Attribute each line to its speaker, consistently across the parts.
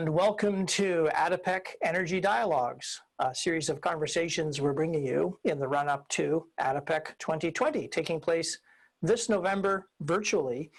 Speaker 1: and welcome to ADIPEC Energy Dialogues, a series of conversations we're bringing you in the run up to ADIPEC 2020, taking place this November virtually.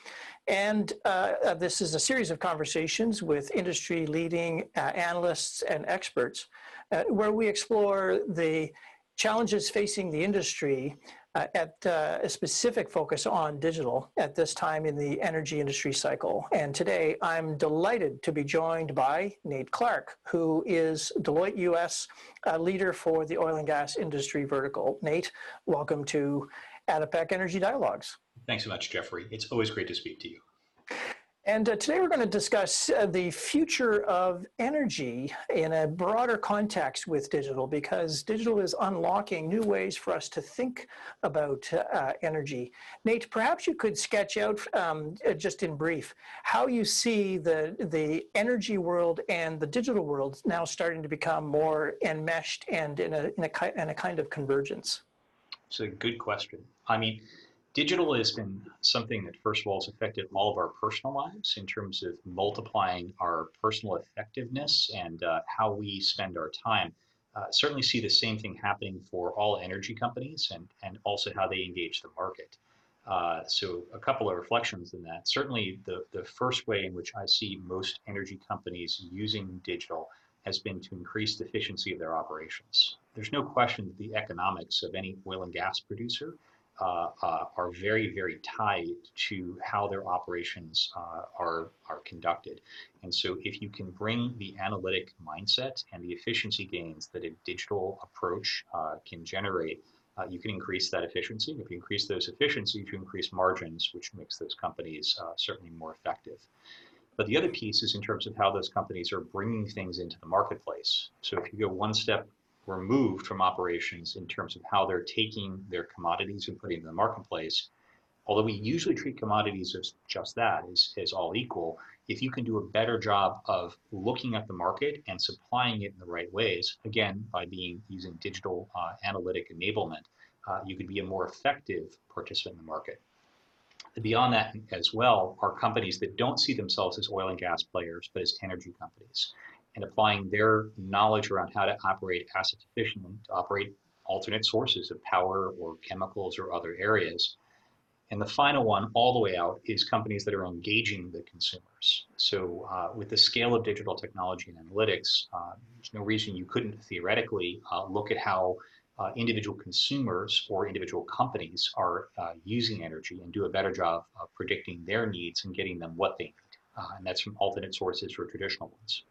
Speaker 1: And uh, uh, this is a series of conversations with industry leading uh, analysts and experts uh, where we explore the challenges facing the industry uh, at uh, a specific focus on digital at this time in the energy industry cycle. And today I'm delighted to be joined by Nate Clark, who is Deloitte US uh, leader for the oil and gas industry vertical. Nate, welcome to ADIPEC Energy Dialogues.
Speaker 2: Thanks so much, Jeffrey. It's always great to speak to you.
Speaker 1: And uh, today we're going to discuss uh, the future of energy in a broader context with digital because digital is unlocking new ways for us to think about uh, energy. Nate, perhaps you could sketch out um, uh, just in brief how you see the, the energy world and the digital world now starting to become more enmeshed and in a, in a, in a kind of convergence.
Speaker 2: It's a good question. I mean, digital has been something that first of all has affected all of our personal lives in terms of multiplying our personal effectiveness and uh, how we spend our time. Uh, certainly see the same thing happening for all energy companies and, and also how they engage the market. Uh, so a couple of reflections in that. Certainly the, the first way in which i see most energy companies using digital has been to increase the efficiency of their operations. There's no question that the economics of any oil and gas producer uh, uh, are very, very tied to how their operations uh, are, are conducted. And so if you can bring the analytic mindset and the efficiency gains that a digital approach uh, can generate, uh, you can increase that efficiency. If you increase those efficiencies, you increase margins, which makes those companies certainly more effective. But the other piece is in terms of how those companies are bringing things into the marketplace. So if you go one step removed from operations in terms of how they're taking their commodities and putting them in the marketplace. Although we usually treat commodities as just that, as, as all equal, if you can do a better job of looking at the market and supplying it in the right ways, again, by being using digital uh, analytic enablement, uh, you could be a more effective participant in the market. Beyond that as well are companies that don't see themselves as oil and gas players, but as energy companies and applying their knowledge around how to operate assets efficiently to operate alternate sources of power or chemicals or other areas. And the final one, all the way out, is companies that are engaging the consumers. So, uh, with the scale of digital technology and analytics, uh, there's no reason you couldn't theoretically uh, look at how uh, individual consumers or individual companies are uh, using energy and do a better job of predicting their needs and getting them what they need. Uh, and that's from alternate sources or traditional ones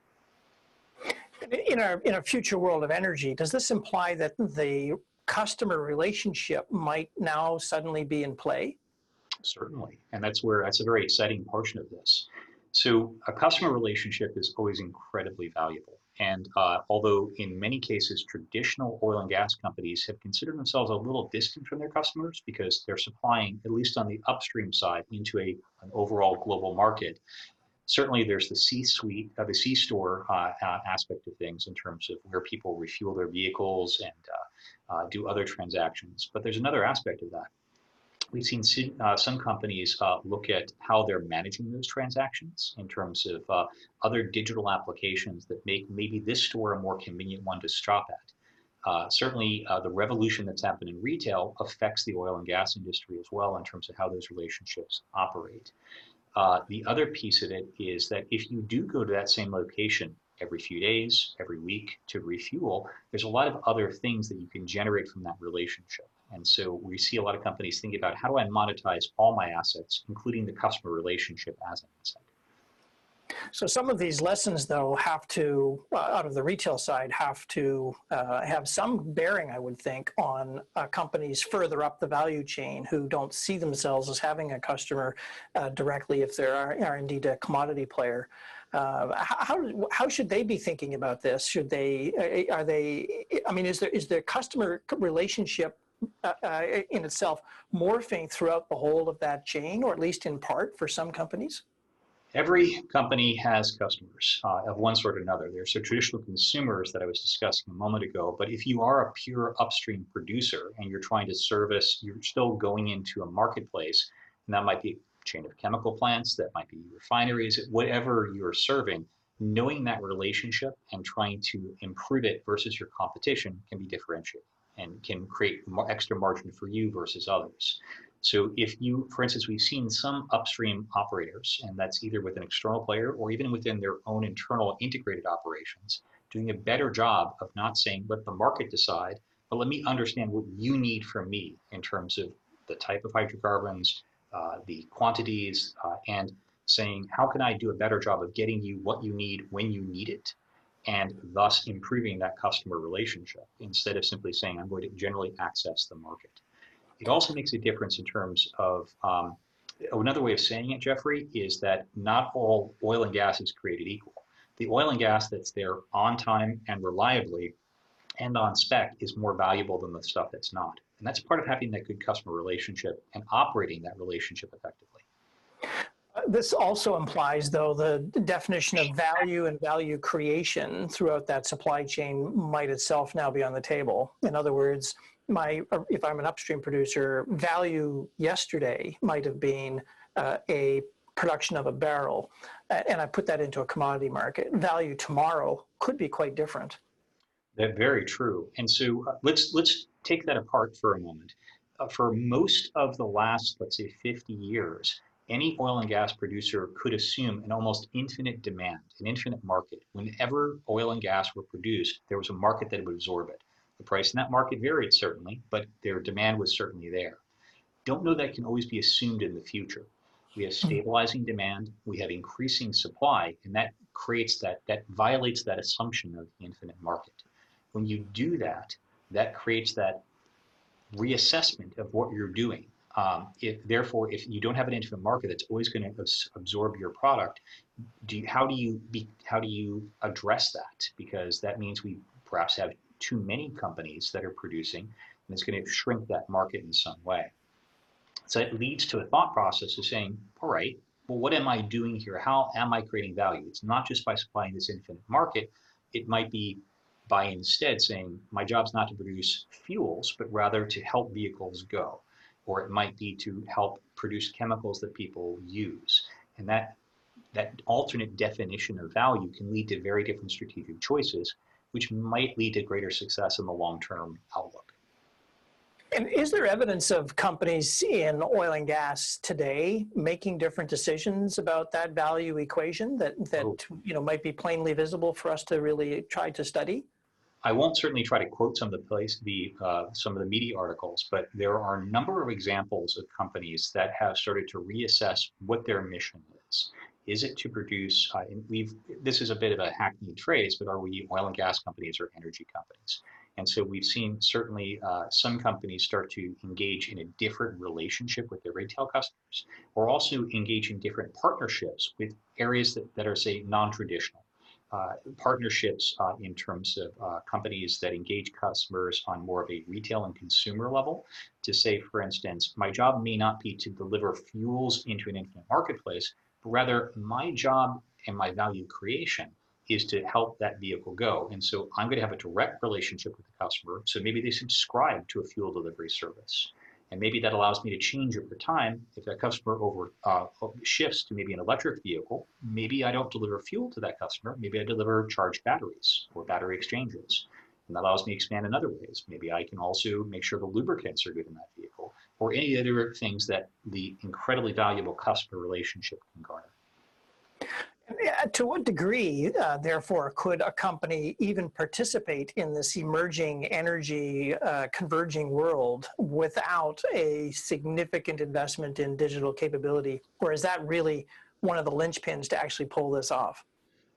Speaker 1: in our in a future world of energy, does this imply that the customer relationship might now suddenly be in play?
Speaker 2: Certainly, and that's where that's a very exciting portion of this. So a customer relationship is always incredibly valuable. And uh, although in many cases traditional oil and gas companies have considered themselves a little distant from their customers because they're supplying, at least on the upstream side, into a, an overall global market, certainly there's the C-suite, uh, the C-store uh, uh, aspect of things in terms of where people refuel their vehicles and uh, uh, do other transactions. But there's another aspect of that. We've seen some companies look at how they're managing those transactions in terms of other digital applications that make maybe this store a more convenient one to stop at. Uh, certainly, uh, the revolution that's happened in retail affects the oil and gas industry as well in terms of how those relationships operate. Uh, the other piece of it is that if you do go to that same location every few days, every week to refuel, there's a lot of other things that you can generate from that relationship. And so we see a lot of companies think about how do I monetize all my assets, including the customer relationship as an asset.
Speaker 1: So some of these lessons, though, have to, uh, out of the retail side, have to uh, have some bearing, I would think, on uh, companies further up the value chain who don't see themselves as having a customer uh, directly if they are, indeed a commodity player. Uh, how, how should they be thinking about this? Should they, uh, are they, I mean, is there, is their customer relationship uh, in itself morphing throughout the whole of that chain, or at least in part for some companies?
Speaker 2: Every company has customers uh, of one sort or another. There's the traditional consumers that I was discussing a moment ago, but if you are a pure upstream producer and you're trying to service, you're still going into a marketplace, and that might be a chain of chemical plants, that might be refineries, whatever you're serving, knowing that relationship and trying to improve it versus your competition can be differentiated and can create extra margin for you versus others. So if you, for instance, we've seen some upstream operators, and that's either with an external player or even within their own internal integrated operations, doing a better job of not saying, let the market decide, but let me understand what you need from me in terms of the type of hydrocarbons, uh, the quantities, uh, and saying, how can I do a better job of getting you what you need when you need it, and thus improving that customer relationship instead of simply saying, I'm going to generally access the market. It also makes a difference in terms of um, another way of saying it, Jeffrey, is that not all oil and gas is created equal. The oil and gas that's there on time and reliably and on spec is more valuable than the stuff that's not. And that's part of having that good customer relationship and operating that relationship effectively.
Speaker 1: This also implies, though, the definition of value and value creation throughout that supply chain might itself now be on the table. In other words, my if I'm an upstream producer, value yesterday might have been uh, a production of a barrel, and I put that into a commodity market. Value tomorrow could be quite different.
Speaker 2: That's very true. And so uh, let's let's take that apart for a moment. Uh, for most of the last, let's say, 50 years, any oil and gas producer could assume an almost infinite demand, an infinite market. Whenever oil and gas were produced, there was a market that would absorb it. The price in that market varied certainly, but their demand was certainly there. Don't know that can always be assumed in the future. We have stabilizing demand, we have increasing supply, and that creates that, that violates that assumption of the infinite market. When you do that, that creates that reassessment of what you're doing. Um, if, therefore, if you don't have an infinite market that's always going to absorb your product, do you, how do you be, how do you address that? Because that means we perhaps have too many companies that are producing, and it's going to shrink that market in some way. So it leads to a thought process of saying, all right, well, what am I doing here? How am I creating value? It's not just by supplying this infinite market. It might be by instead saying, my job's not to produce fuels, but rather to help vehicles go. Or it might be to help produce chemicals that people use. And that, that alternate definition of value can lead to very different strategic choices which might lead to greater success in the long-term outlook.
Speaker 1: And is there evidence of companies in oil and gas today making different decisions about that value equation that, that oh. you know might be plainly visible for us to really try to study?
Speaker 2: I won't certainly try to quote some of the place the uh, some of the media articles, but there are a number of examples of companies that have started to reassess what their mission is. Is it to produce, uh, we've, this is a bit of a hackneyed phrase, but are we oil and gas companies or energy companies? And so we've seen certainly uh, some companies start to engage in a different relationship with their retail customers, or also engage in different partnerships with areas that, that are, say, non-traditional. Uh, partnerships uh, in terms of uh, companies that engage customers on more of a retail and consumer level to say, for instance, my job may not be to deliver fuels into an infinite marketplace, Rather, my job and my value creation is to help that vehicle go. And so I'm going to have a direct relationship with the customer. So maybe they subscribe to a fuel delivery service. And maybe that allows me to change over time. If that customer over uh, shifts to maybe an electric vehicle, maybe I don't deliver fuel to that customer. Maybe I deliver charged batteries or battery exchanges. And that allows me to expand in other ways. Maybe I can also make sure the lubricants are good in that vehicle or any other things that the incredibly valuable customer relationship can garner.
Speaker 1: To what degree, uh, therefore, could a company even participate in this emerging energy uh, converging world without a significant investment in digital capability? Or is that really one of the linchpins to actually pull this off?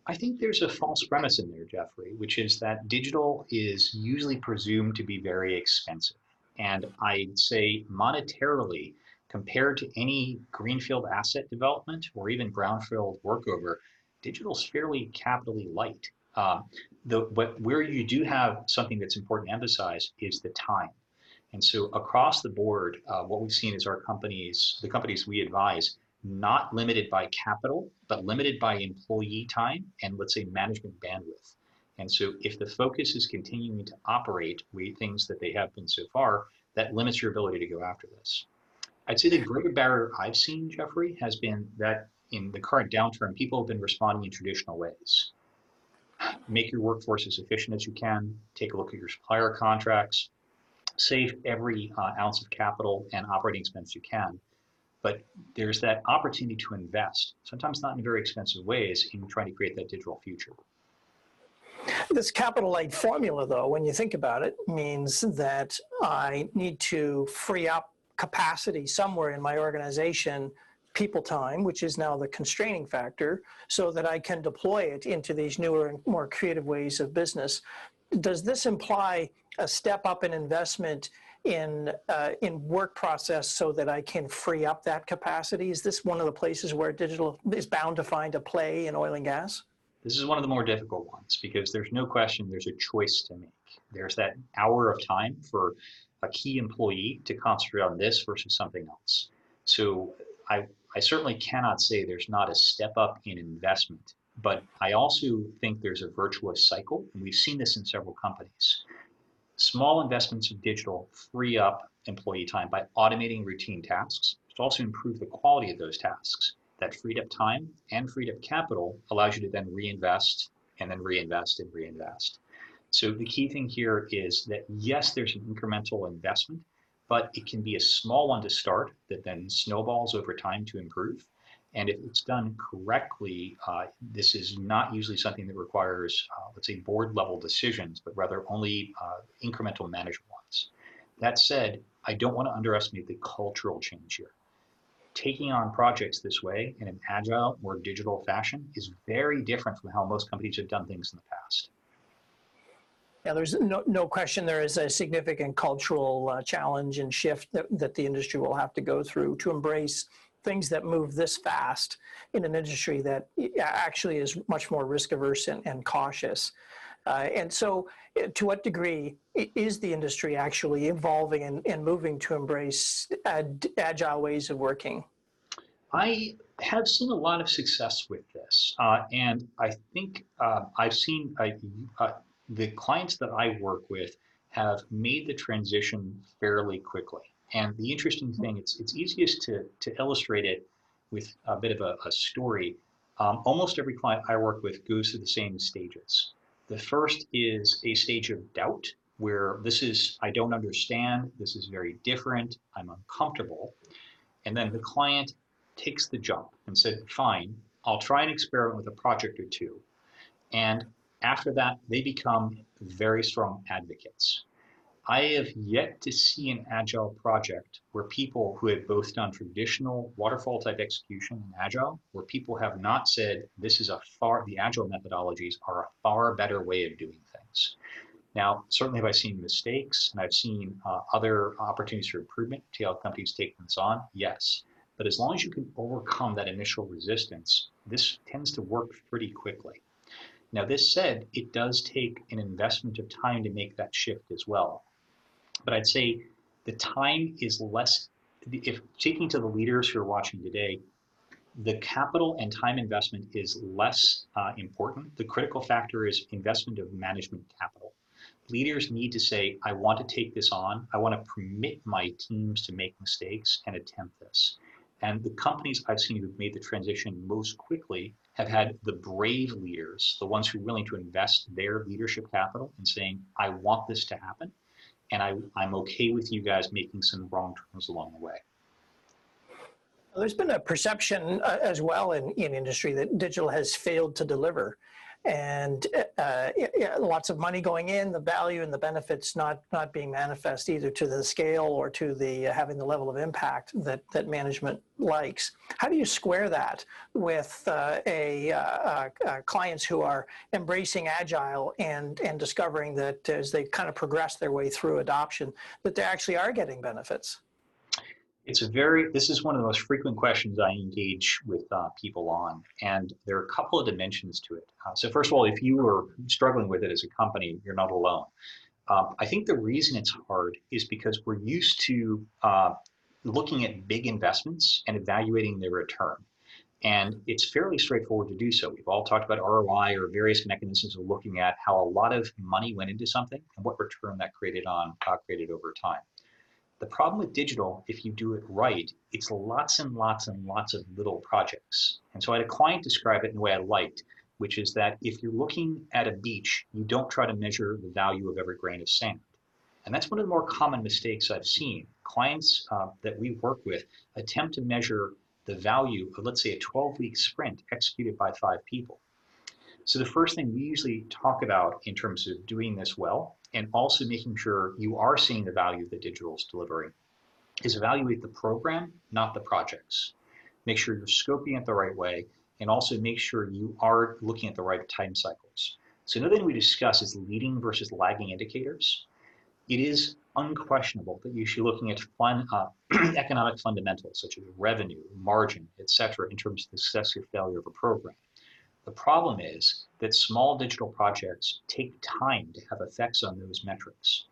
Speaker 2: I think there's a false premise in there, Jeffrey, which is that digital is usually presumed to be very expensive. And I'd say monetarily, compared to any greenfield asset development or even brownfield workover, digital is fairly capitally light. Um, the, but where you do have something that's important to emphasize is the time. And so across the board, uh, what we've seen is our companies, the companies we advise, not limited by capital, but limited by employee time and let's say management bandwidth. And so if the focus is continuing to operate with things that they have been so far, that limits your ability to go after this. I'd say the greater barrier I've seen, Jeffrey, has been that in the current downturn, people have been responding in traditional ways. make your workforce as efficient as you can, take a look at your supplier contracts, save every uh, ounce of capital and operating expense you can. But there's that opportunity to invest, sometimes not in very expensive ways, in trying to create that digital future.
Speaker 1: This capital light formula, though, when you think about it, means that I need to free up capacity somewhere in my organization, people time, which is now the constraining factor, so that I can deploy it into these newer and more creative ways of business. Does this imply a step up in investment in uh, in work process so that I can free up that capacity? Is this one of the places where digital is bound to find a play in oil and gas?
Speaker 2: This is one of the more difficult ones because there's no question there's a choice to make. There's that hour of time for a key employee to concentrate on this versus something else. So I, I certainly cannot say there's not a step up in investment, but I also think there's a virtuous cycle, and we've seen this in several companies. Small investments in digital free up employee time by automating routine tasks, to also improve the quality of those tasks that freed up time and freed up capital allows you to then reinvest and then reinvest and reinvest. So the key thing here is that yes, there's an incremental investment, but it can be a small one to start that then snowballs over time to improve. And if it's done correctly, uh, this is not usually something that requires, uh, let's say, board level decisions, but rather only uh, incremental management ones. That said, I don't want to underestimate the cultural change here taking on projects this way in an agile or digital fashion is very different from how most companies have done things in the past.
Speaker 1: Yeah, there's no, no question there is a significant cultural uh, challenge and shift that, that the industry will have to go through to embrace things that move this fast in an industry that actually is much more risk averse and, and cautious. Uh, and so, uh, to what degree is the industry actually evolving and, and moving to embrace ad, agile ways of working?
Speaker 2: I have seen a lot of success with this, uh, and I think uh, I've seen uh, the clients that I work with have made the transition fairly quickly. And the interesting thing, it's it's easiest to to illustrate it with a bit of a, a story. Um, almost every client I work with goes through the same stages. The first is a stage of doubt where this is, I don't understand, this is very different, I'm uncomfortable. And then the client takes the jump and said, fine, I'll try and experiment with a project or two. And after that, they become very strong advocates. I have yet to see an agile project where people who have both done traditional waterfall type execution and agile, where people have not said this is a far, the agile methodologies are a far better way of doing things. Now, certainly have I seen mistakes and I've seen uh, other opportunities for improvement to help companies take this on? Yes. But as long as you can overcome that initial resistance, this tends to work pretty quickly. Now, this said, it does take an investment of time to make that shift as well. But I'd say the time is less, if taking to the leaders who are watching today, the capital and time investment is less uh, important. The critical factor is investment of management capital. Leaders need to say, I want to take this on. I want to permit my teams to make mistakes and attempt this. And the companies I've seen who've made the transition most quickly have had the brave leaders, the ones who are willing to invest their leadership capital and saying, I want this to happen and I, I'm okay with you guys making some wrong turns along the way.
Speaker 1: There's been a perception uh, as well in, in industry that digital has failed to deliver and uh, yeah, lots of money going in, the value and the benefits not not being manifest either to the scale or to the uh, having the level of impact that that management likes. How do you square that with uh, a uh, uh, uh, clients who are embracing agile and and discovering that as they kind of progress their way through adoption, that they actually are getting benefits?
Speaker 2: It's a very, this is one of the most frequent questions I engage with uh, people on, and there are a couple of dimensions to it. Uh, so first of all, if you are struggling with it as a company, you're not alone. Um, I think the reason it's hard is because we're used to uh, looking at big investments and evaluating their return. And it's fairly straightforward to do so. We've all talked about ROI or various mechanisms of looking at how a lot of money went into something and what return that created on uh, created over time. The problem with digital, if you do it right, it's lots and lots and lots of little projects. And so I had a client describe it in a way I liked, which is that if you're looking at a beach, you don't try to measure the value of every grain of sand. And that's one of the more common mistakes I've seen. Clients uh, that we work with attempt to measure the value of, let's say, a 12 week sprint executed by five people. So, the first thing we usually talk about in terms of doing this well and also making sure you are seeing the value that digital is delivering is evaluate the program, not the projects. Make sure you're scoping it the right way and also make sure you are looking at the right time cycles. So, another thing we discuss is leading versus lagging indicators. It is unquestionable that you should be looking at fun, uh, economic fundamentals such as revenue, margin, etc., in terms of the success or failure of a program. The problem is that small digital projects take time to have effects on those metrics.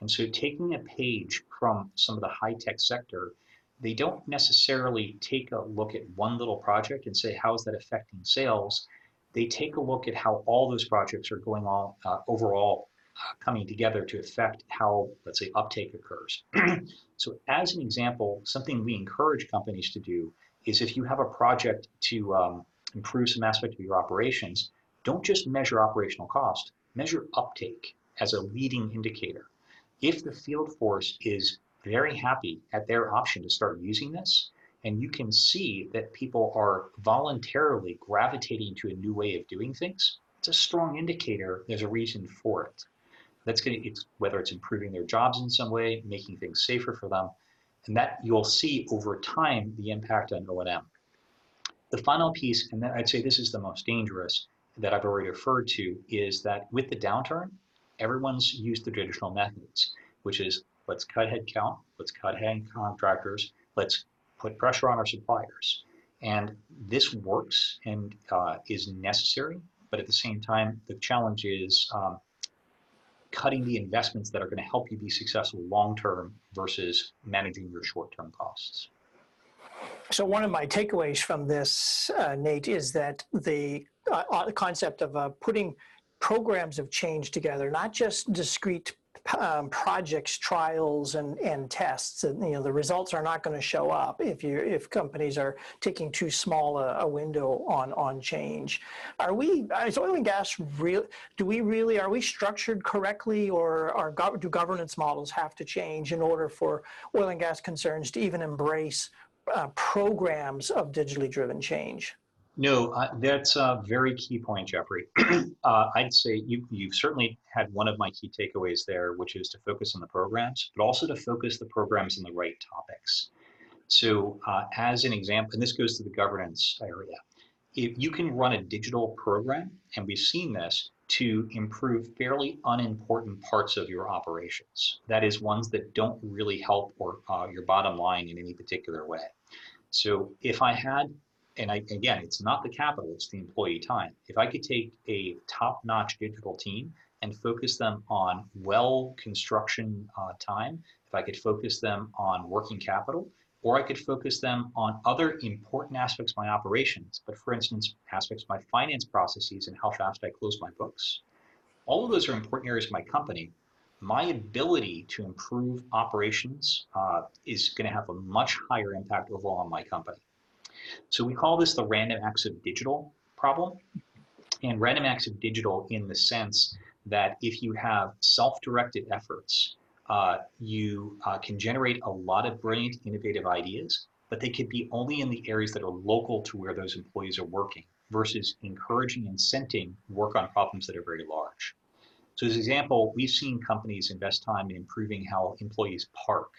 Speaker 2: And so taking a page from some of the high tech sector, they don't necessarily take a look at one little project and say, how is that affecting sales? They take a look at how all those projects are going on uh, overall uh, coming together to affect how, let's say, uptake occurs. so as an example, something we encourage companies to do is if you have a project to um, improve some aspect of your operations, don't just measure operational cost, measure uptake as a leading indicator. If the field force is very happy at their option to start using this, and you can see that people are voluntarily gravitating to a new way of doing things, it's a strong indicator there's a reason for it. That's going to, it's, whether it's improving their jobs in some way, making things safer for them, and that you'll see over time the impact on O&M. The final piece, and I'd say this is the most dangerous that I've already referred to, is that with the downturn, everyone's used the traditional methods, which is let's cut headcount, let's cut head contractors, let's put pressure on our suppliers. And this works and uh, is necessary, but at the same time, the challenge is um, cutting the investments that are going to help you be successful long term versus managing your short term costs.
Speaker 1: So one of my takeaways from this, uh, Nate, is that the uh, uh, concept of uh, putting programs of change together, not just discrete um, projects, trials, and, and tests. And, you know, the results are not going to show up if you if companies are taking too small a, a, window on on change. Are we? Is oil and gas? Do we really? Are we structured correctly, or are do governance models have to change in order for oil and gas concerns to even embrace uh, programs of digitally driven change?
Speaker 2: No, uh, that's a very key point, Jeffrey. uh, I'd say you, you've certainly had one of my key takeaways there, which is to focus on the programs, but also to focus the programs on the right topics. So, uh, as an example, and this goes to the governance area, if you can run a digital program, and we've seen this, to improve fairly unimportant parts of your operations. That is, ones that don't really help or uh, your bottom line in any particular way. So if I had, and I, again, it's not the capital, it's the employee time. If I could take a top-notch digital team and focus them on well construction uh, time, if I could focus them on working capital, or I could focus them on other important aspects of my operations, but for instance, aspects of my finance processes and how fast I close my books. All of those are important areas of my company. My ability to improve operations uh, is going to have a much higher impact overall on my company. So we call this the random acts of digital problem. And random acts of digital in the sense that if you have self-directed efforts uh, you uh, can generate a lot of brilliant, innovative ideas, but they could be only in the areas that are local to where those employees are working versus encouraging and incenting work on problems that are very large. So as an example, we've seen companies invest time in improving how employees park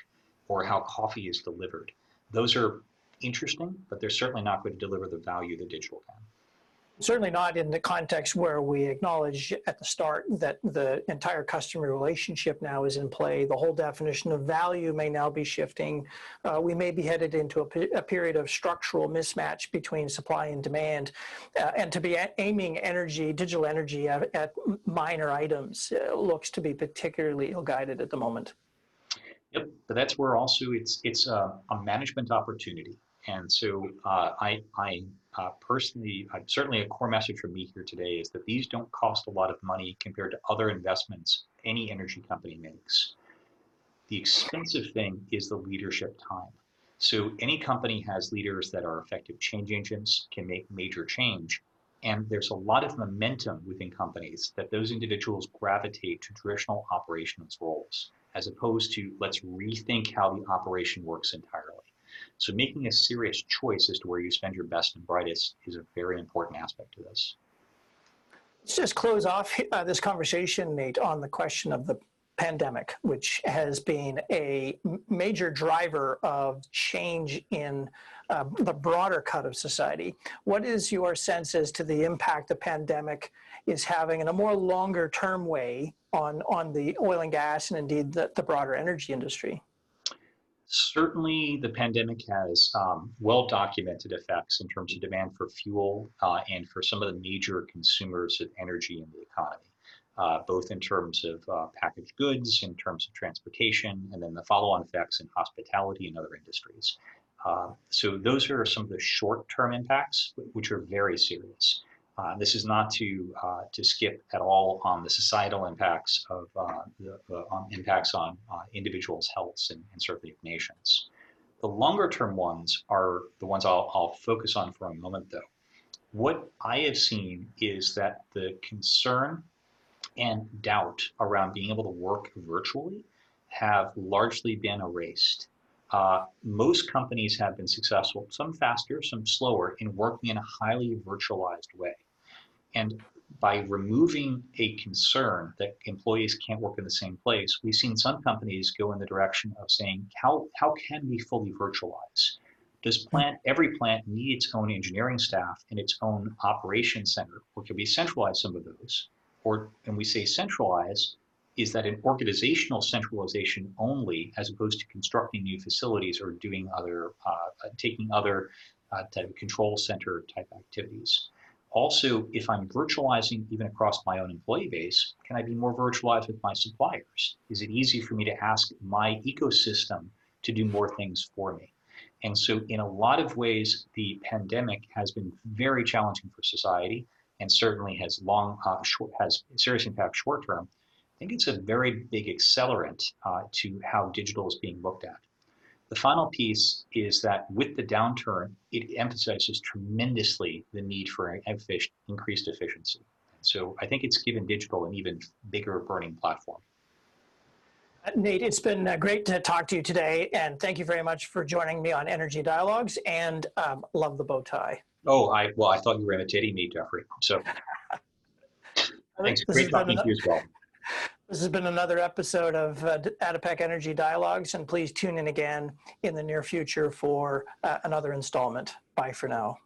Speaker 2: or how coffee is delivered. Those are interesting, but they're certainly not going to deliver the value that digital can
Speaker 1: certainly not in the context where we acknowledge at the start that the entire customer relationship now is in play. The whole definition of value may now be shifting. Uh, we may be headed into a, a, period of structural mismatch between supply and demand. Uh, and to be aiming energy, digital energy at, at minor items uh, looks to be particularly ill-guided at the moment.
Speaker 2: Yep, but that's where also it's it's a, a management opportunity. And so uh, I, I uh, personally, uh, certainly a core message from me here today is that these don't cost a lot of money compared to other investments any energy company makes. The expensive thing is the leadership time. So any company has leaders that are effective change agents, can make major change, And there's a lot of momentum within companies that those individuals gravitate to traditional operations roles, as opposed to let's rethink how the operation works entirely. So making a serious choice as to where you spend your best and brightest is a very important aspect to this.
Speaker 1: Let's just close off uh, this conversation, Nate, on the question of the pandemic, which has been a major driver of change in uh, the broader cut of society. What is your sense as to the impact the pandemic is having in a more longer term way on, on the oil and gas and indeed the, the broader energy industry?
Speaker 2: Certainly, the pandemic has um, well documented effects in terms of demand for fuel uh, and for some of the major consumers of energy in the economy, uh, both in terms of uh, packaged goods, in terms of transportation, and then the follow on effects in hospitality and other industries. Uh, so, those are some of the short term impacts, which are very serious. Uh, this is not to uh, to skip at all on the societal impacts of uh, the, the um, impacts on uh, individuals' healths and, and certainly of nations. The longer term ones are the ones I'll, I'll focus on for a moment, though. What I have seen is that the concern and doubt around being able to work virtually have largely been erased. Uh, most companies have been successful, some faster, some slower, in working in a highly virtualized way. And by removing a concern that employees can't work in the same place, we've seen some companies go in the direction of saying, how, how can we fully virtualize? Does plant every plant need its own engineering staff and its own operation center, or can we centralize some of those? Or and we say centralize, is that an organizational centralization only, as opposed to constructing new facilities or doing other, uh, taking other uh, type of control center type activities? Also, if I'm virtualizing even across my own employee base, can I be more virtualized with my suppliers? Is it easy for me to ask my ecosystem to do more things for me? And so, in a lot of ways, the pandemic has been very challenging for society, and certainly has long, uh, short, has serious impact short term. I think it's a very big accelerant uh, to how digital is being looked at. The final piece is that with the downturn, it emphasizes tremendously the need for increased efficiency. So I think it's given digital an even bigger burning platform.
Speaker 1: Nate, it's been uh, great to talk to you today, and thank you very much for joining me on Energy Dialogues. And um, love the bow tie.
Speaker 2: Oh, I well, I thought you were imitating me, Jeffrey. So thanks. Great talking to you as well.
Speaker 1: This has been another episode of uh, ADIPEC Energy Dialogues, and please tune in again in the near future for uh, another installment. Bye for now.